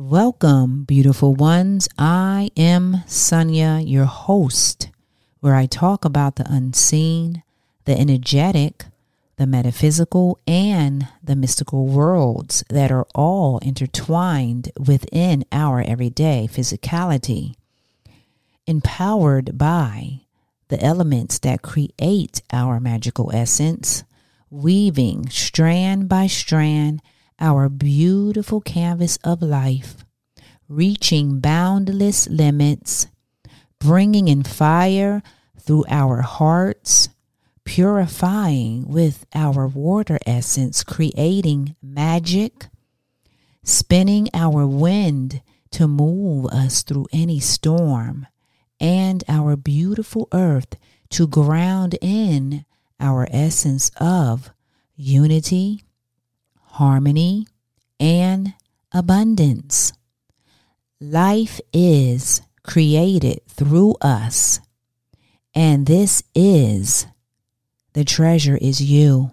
Welcome, beautiful ones. I am Sonia, your host, where I talk about the unseen, the energetic, the metaphysical, and the mystical worlds that are all intertwined within our everyday physicality, empowered by the elements that create our magical essence, weaving strand by strand our beautiful canvas of life, reaching boundless limits, bringing in fire through our hearts, purifying with our water essence, creating magic, spinning our wind to move us through any storm, and our beautiful earth to ground in our essence of unity harmony, and abundance. Life is created through us, and this is the treasure is you.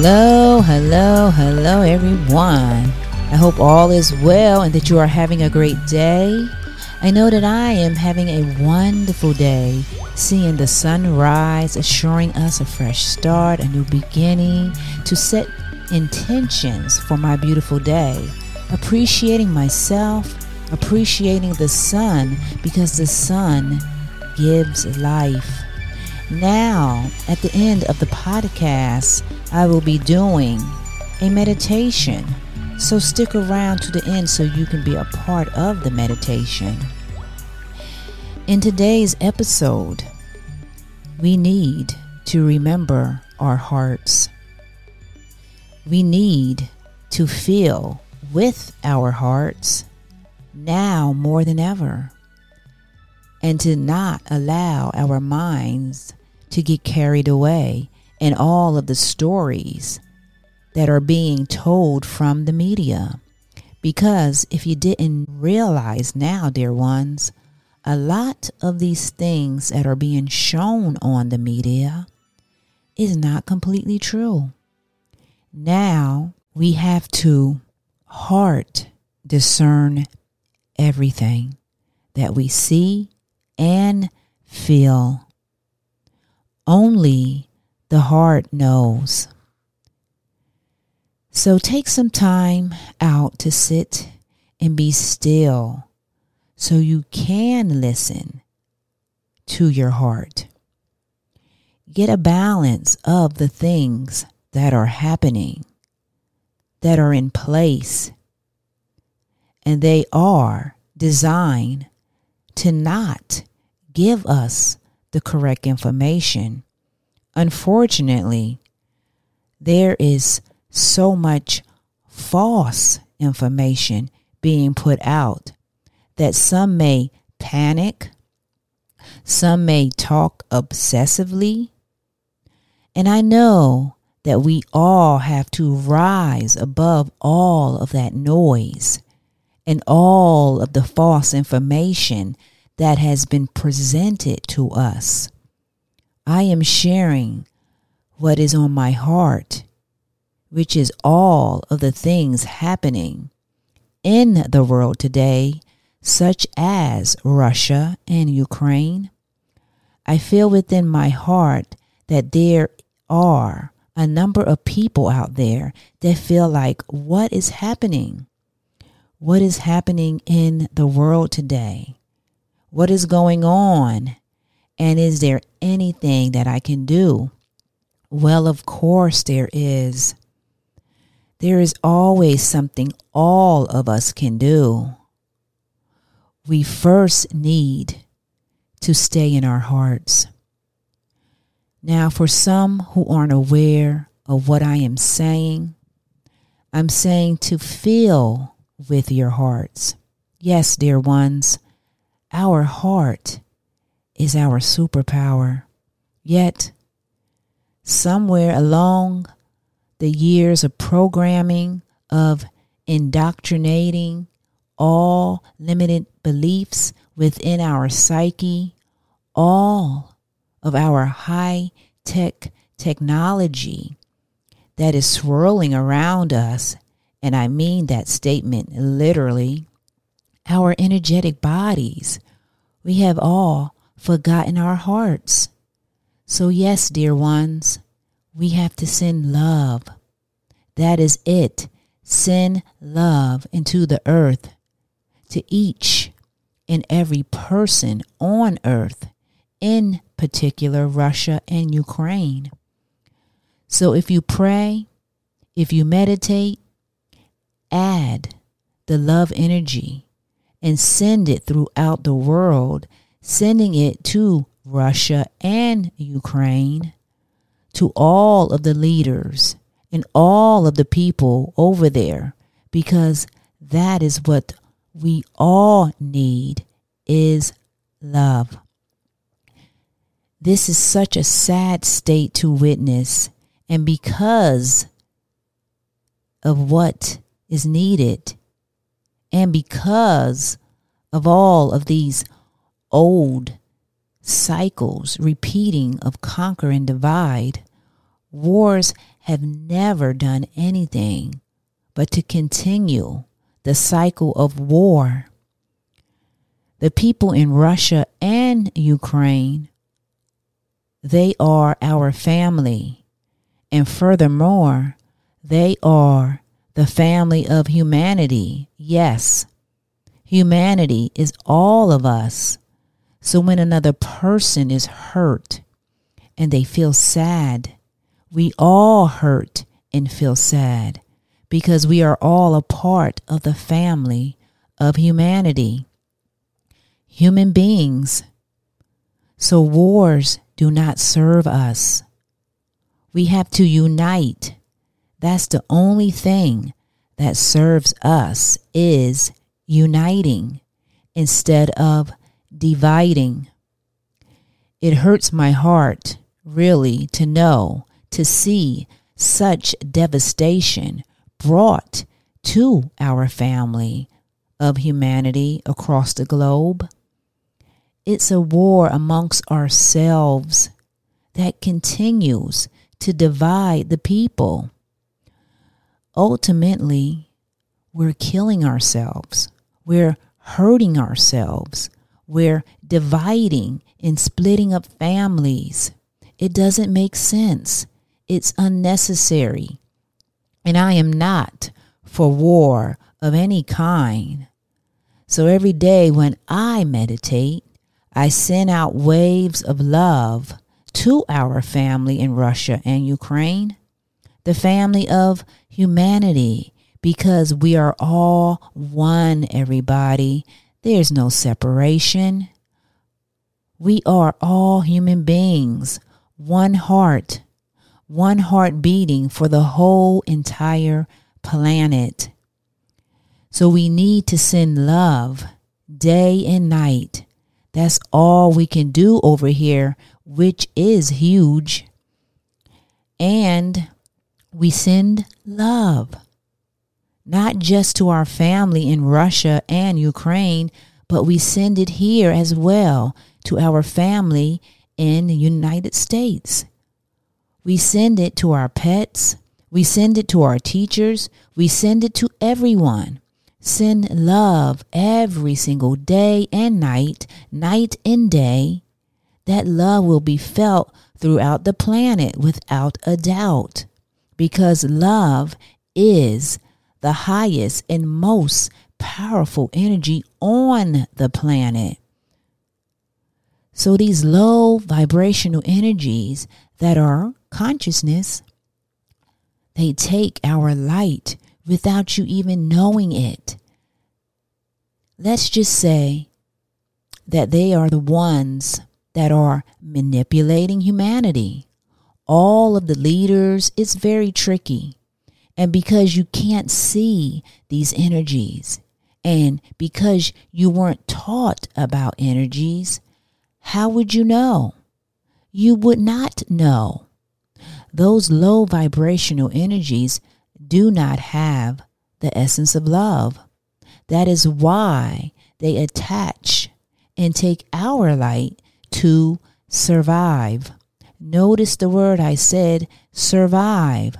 Hello, hello, hello, everyone. I hope all is well and that you are having a great day. I know that I am having a wonderful day, seeing the sun rise, assuring us a fresh start, a new beginning, to set intentions for my beautiful day, appreciating myself, appreciating the sun because the sun gives life. Now, at the end of the podcast, I will be doing a meditation. So stick around to the end so you can be a part of the meditation. In today's episode, we need to remember our hearts. We need to feel with our hearts now more than ever and to not allow our minds to get carried away in all of the stories that are being told from the media. Because if you didn't realize now, dear ones, a lot of these things that are being shown on the media is not completely true. Now we have to heart discern everything that we see and feel only the heart knows. So take some time out to sit and be still so you can listen to your heart. Get a balance of the things that are happening, that are in place, and they are designed to not give us the correct information. Unfortunately, there is so much false information being put out that some may panic, some may talk obsessively. And I know that we all have to rise above all of that noise and all of the false information that has been presented to us. I am sharing what is on my heart, which is all of the things happening in the world today, such as Russia and Ukraine. I feel within my heart that there are a number of people out there that feel like, what is happening? What is happening in the world today? What is going on? And is there anything that I can do? Well, of course, there is. There is always something all of us can do. We first need to stay in our hearts. Now, for some who aren't aware of what I am saying, I'm saying to feel with your hearts. Yes, dear ones, our heart is our superpower. Yet, somewhere along the years of programming, of indoctrinating all limited beliefs within our psyche, all of our high tech technology that is swirling around us, and I mean that statement literally, our energetic bodies, we have all forgotten our hearts. So, yes, dear ones, we have to send love. That is it. Send love into the earth to each and every person on earth, in particular Russia and Ukraine. So if you pray, if you meditate, add the love energy and send it throughout the world, sending it to Russia and Ukraine, to all of the leaders and all of the people over there, because that is what we all need is love. This is such a sad state to witness, and because of what is needed, and because of all of these old cycles repeating of conquer and divide, wars have never done anything but to continue the cycle of war. The people in Russia and Ukraine, they are our family. And furthermore, they are the family of humanity. Yes, humanity is all of us. So when another person is hurt and they feel sad, we all hurt and feel sad because we are all a part of the family of humanity, human beings. So wars do not serve us. We have to unite. That's the only thing that serves us is uniting instead of dividing. It hurts my heart, really, to know, to see such devastation brought to our family of humanity across the globe. It's a war amongst ourselves that continues to divide the people. Ultimately, we're killing ourselves. We're hurting ourselves. We're dividing and splitting up families. It doesn't make sense. It's unnecessary. And I am not for war of any kind. So every day when I meditate, I send out waves of love to our family in Russia and Ukraine, the family of humanity, because we are all one, everybody. There's no separation. We are all human beings, one heart, one heart beating for the whole entire planet. So we need to send love day and night. That's all we can do over here, which is huge. And we send love, not just to our family in Russia and Ukraine, but we send it here as well to our family in the United States. We send it to our pets. We send it to our teachers. We send it to everyone. Send love every single day and night, night and day. That love will be felt throughout the planet without a doubt. Because love is the highest and most powerful energy on the planet. So these low vibrational energies that are consciousness, they take our light without you even knowing it. Let's just say that they are the ones that are manipulating humanity. All of the leaders, it's very tricky. And because you can't see these energies And because you weren't taught about energies, how would you know? You would not know. Those low vibrational energies do not have the essence of love. That is why they attach and take our light to survive. Notice the word I said, survive.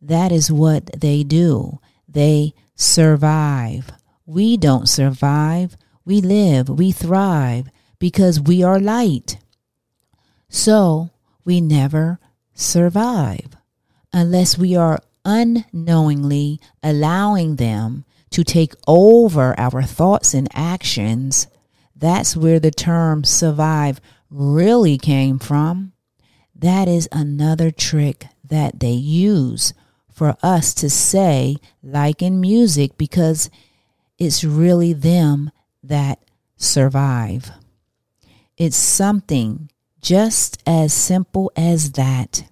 That is what they do. They survive. We don't survive. We live. We thrive because we are light. So we never survive unless we are unknowingly allowing them to take over our thoughts and actions. That's where the term survive really came from. That is another trick that they use for us to say, like in music, because it's really them that survive. It's something just as simple as that.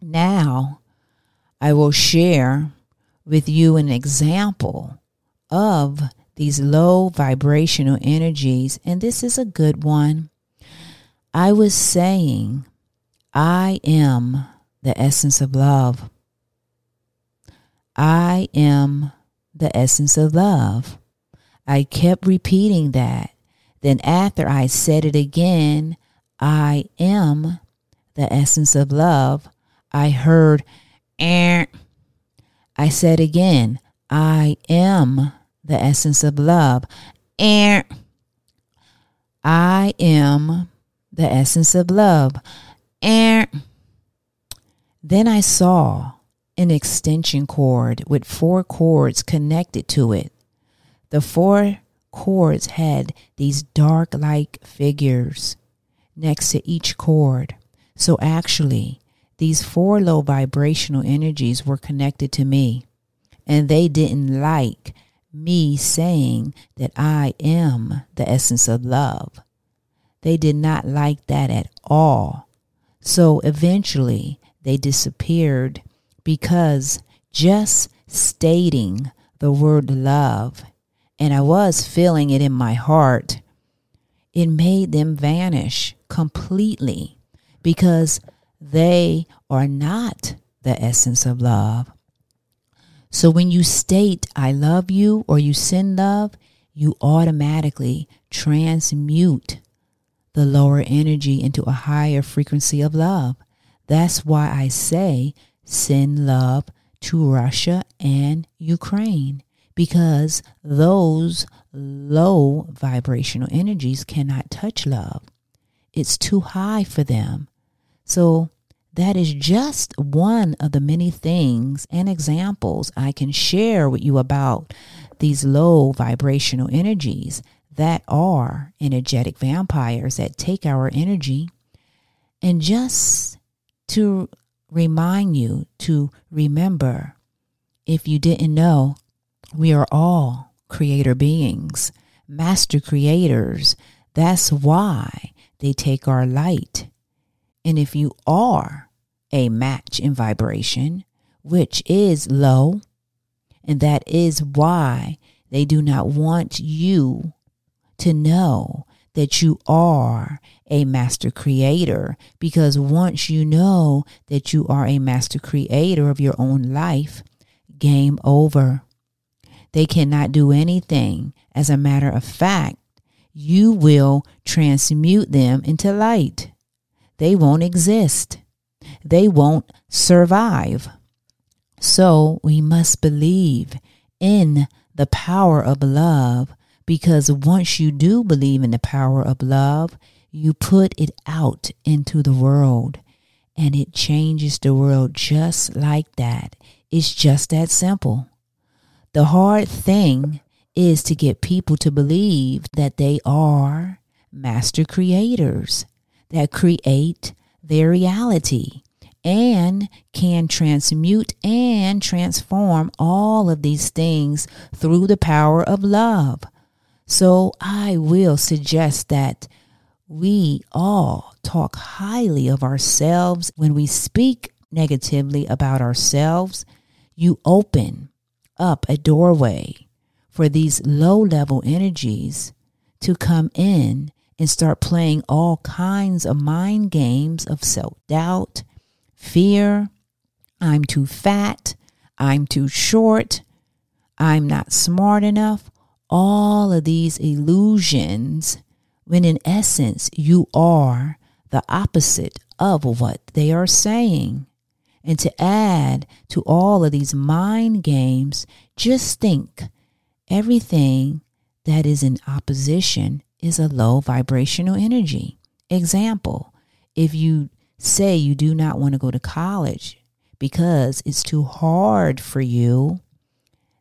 Now, I will share with you an example of these low vibrational energies, and this is a good one. I was saying, I am the essence of love. I am the essence of love. I kept repeating that. Then, after I said it again, I am the essence of love, I heard, eh. I said again, I am the essence of love. Eh. I am the essence of love. Eh. Then I saw an extension cord with four cords connected to it. The four cords had these dark like figures next to each cord. So actually, these four low vibrational energies were connected to me, and they didn't like me saying that I am the essence of love. They did not like that at all. So eventually, they disappeared because just stating the word love, and I was feeling it in my heart, it made them vanish completely because they are not the essence of love. So when you state, I love you, or you send love, you automatically transmute the lower energy into a higher frequency of love. That's why I say send love to Russia and Ukraine because those low vibrational energies cannot touch love. It's too high for them. So that is just one of the many things and examples I can share with you about these low vibrational energies that are energetic vampires that take our energy. And just to remind you to remember, if you didn't know, we are all creator beings, master creators. That's why they take our light. And if you are a match in vibration, which is low, and that is why they do not want you to know that you are a master creator because once you know that you are a master creator of your own life, game over. They cannot do anything. As a matter of fact, you will transmute them into light. They won't exist. They won't survive. So we must believe in the power of love because once you do believe in the power of love, you put it out into the world and it changes the world just like that. It's just that simple. The hard thing is to get people to believe that they are master creators that create their reality and can transmute and transform all of these things through the power of love. So I will suggest that we all talk highly of ourselves. When we speak negatively about ourselves, you open up a doorway for these low level energies to come in and start playing all kinds of mind games of self doubt, fear. I'm too fat. I'm too short. I'm not smart enough. All of these illusions, when in essence you are the opposite of what they are saying. And to add to all of these mind games, just think everything that is in opposition is a low vibrational energy. Example, if you say you do not want to go to college because it's too hard for you,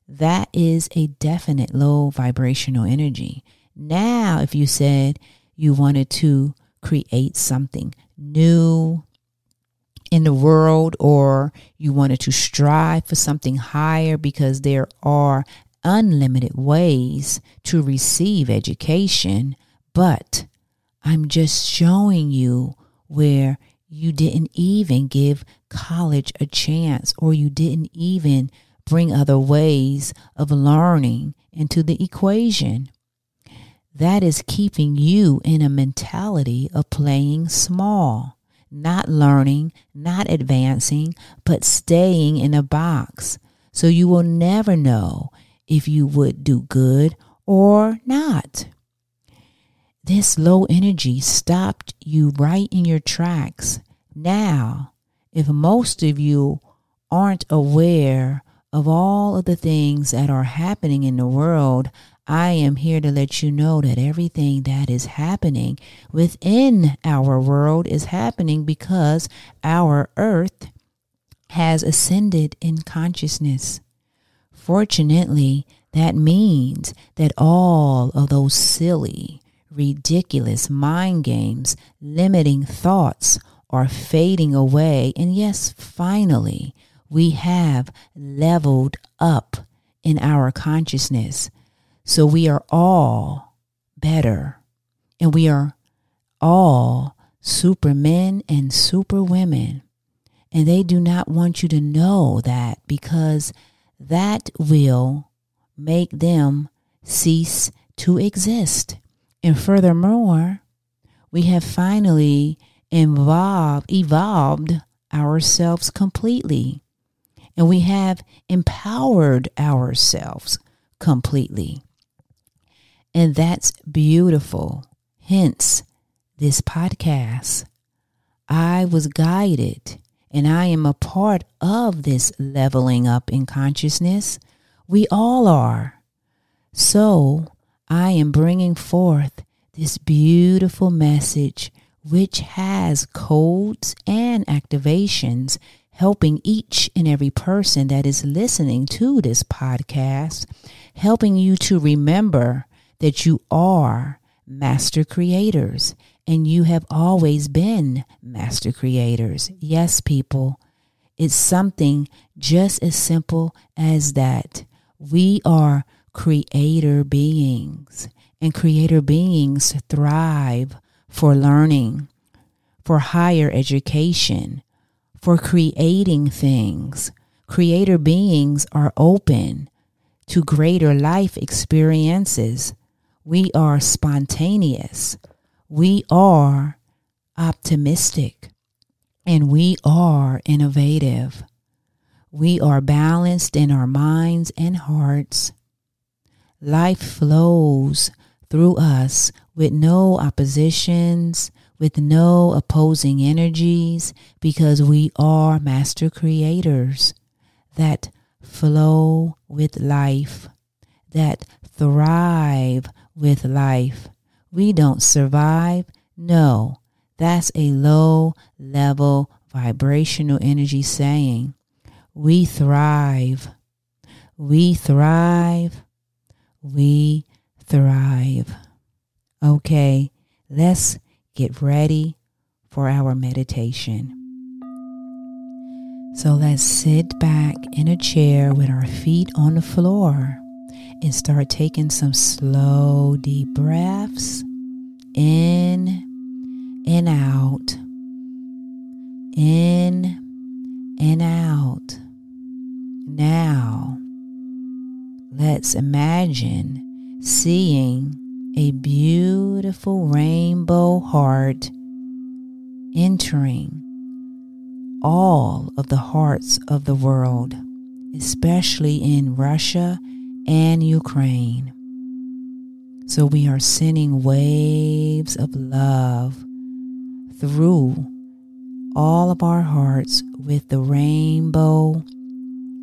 that is a definite low vibrational energy. Now, if you said you wanted to create something new in the world or you wanted to strive for something higher because there are unlimited ways to receive education, but I'm just showing you where you didn't even give college a chance or you didn't even bring other ways of learning into the equation. That is keeping you in a mentality of playing small, not learning, not advancing, but staying in a box. So you will never know if you would do good or not. This low energy stopped you right in your tracks. Now, if most of you aren't aware of all of the things that are happening in the world, I am here to let you know that everything that is happening within our world is happening because our earth has ascended in consciousness. Fortunately, that means that all of those silly, ridiculous mind games, limiting thoughts are fading away. And yes, finally, we have leveled up in our consciousness. So we are all better and we are all supermen and superwomen. And they do not want you to know that because that will make them cease to exist. And furthermore, we have finally involved, evolved ourselves completely. And we have empowered ourselves completely. And that's beautiful. Hence, this podcast. I was guided and I am a part of this leveling up in consciousness. We all are. So I am bringing forth this beautiful message, which has codes and activations helping each and every person that is listening to this podcast, helping you to remember that you are master creators and you have always been master creators. Yes, people, it's something just as simple as that. We are creator beings, and creator beings thrive for learning, for higher education, for creating things. Creator beings are open to greater life experiences. We are spontaneous we are optimistic and we are innovative. We are balanced in our minds and hearts. Life flows through us with no oppositions, with no opposing energies, because we are master creators that flow with life, that thrive with life. We don't survive. No, that's a low level vibrational energy saying we thrive. We thrive. We thrive. Okay, let's get ready for our meditation. So let's sit back in a chair with our feet on the floor and start taking some slow, deep breaths in and out, in and out. Now, let's imagine seeing a beautiful rainbow heart entering all of the hearts of the world, especially in Russia and Ukraine. So we are sending waves of love through all of our hearts with the rainbow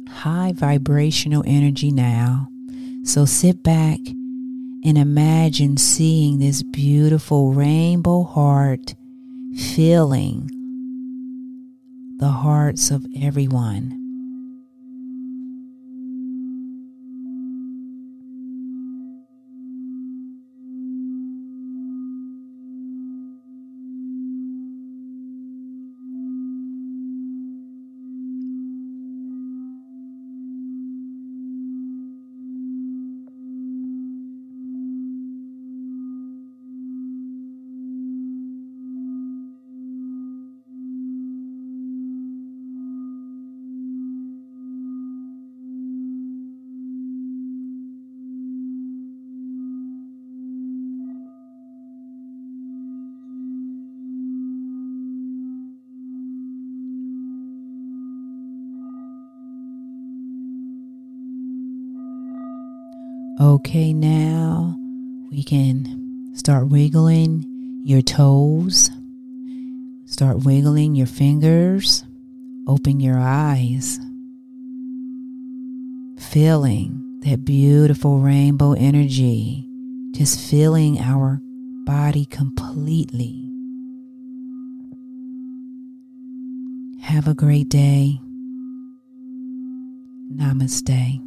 high vibrational energy now. So sit back and imagine seeing this beautiful rainbow heart filling the hearts of everyone. Okay, now we can start wiggling your toes, start wiggling your fingers, open your eyes, feeling that beautiful rainbow energy, just filling our body completely. Have a great day. Namaste.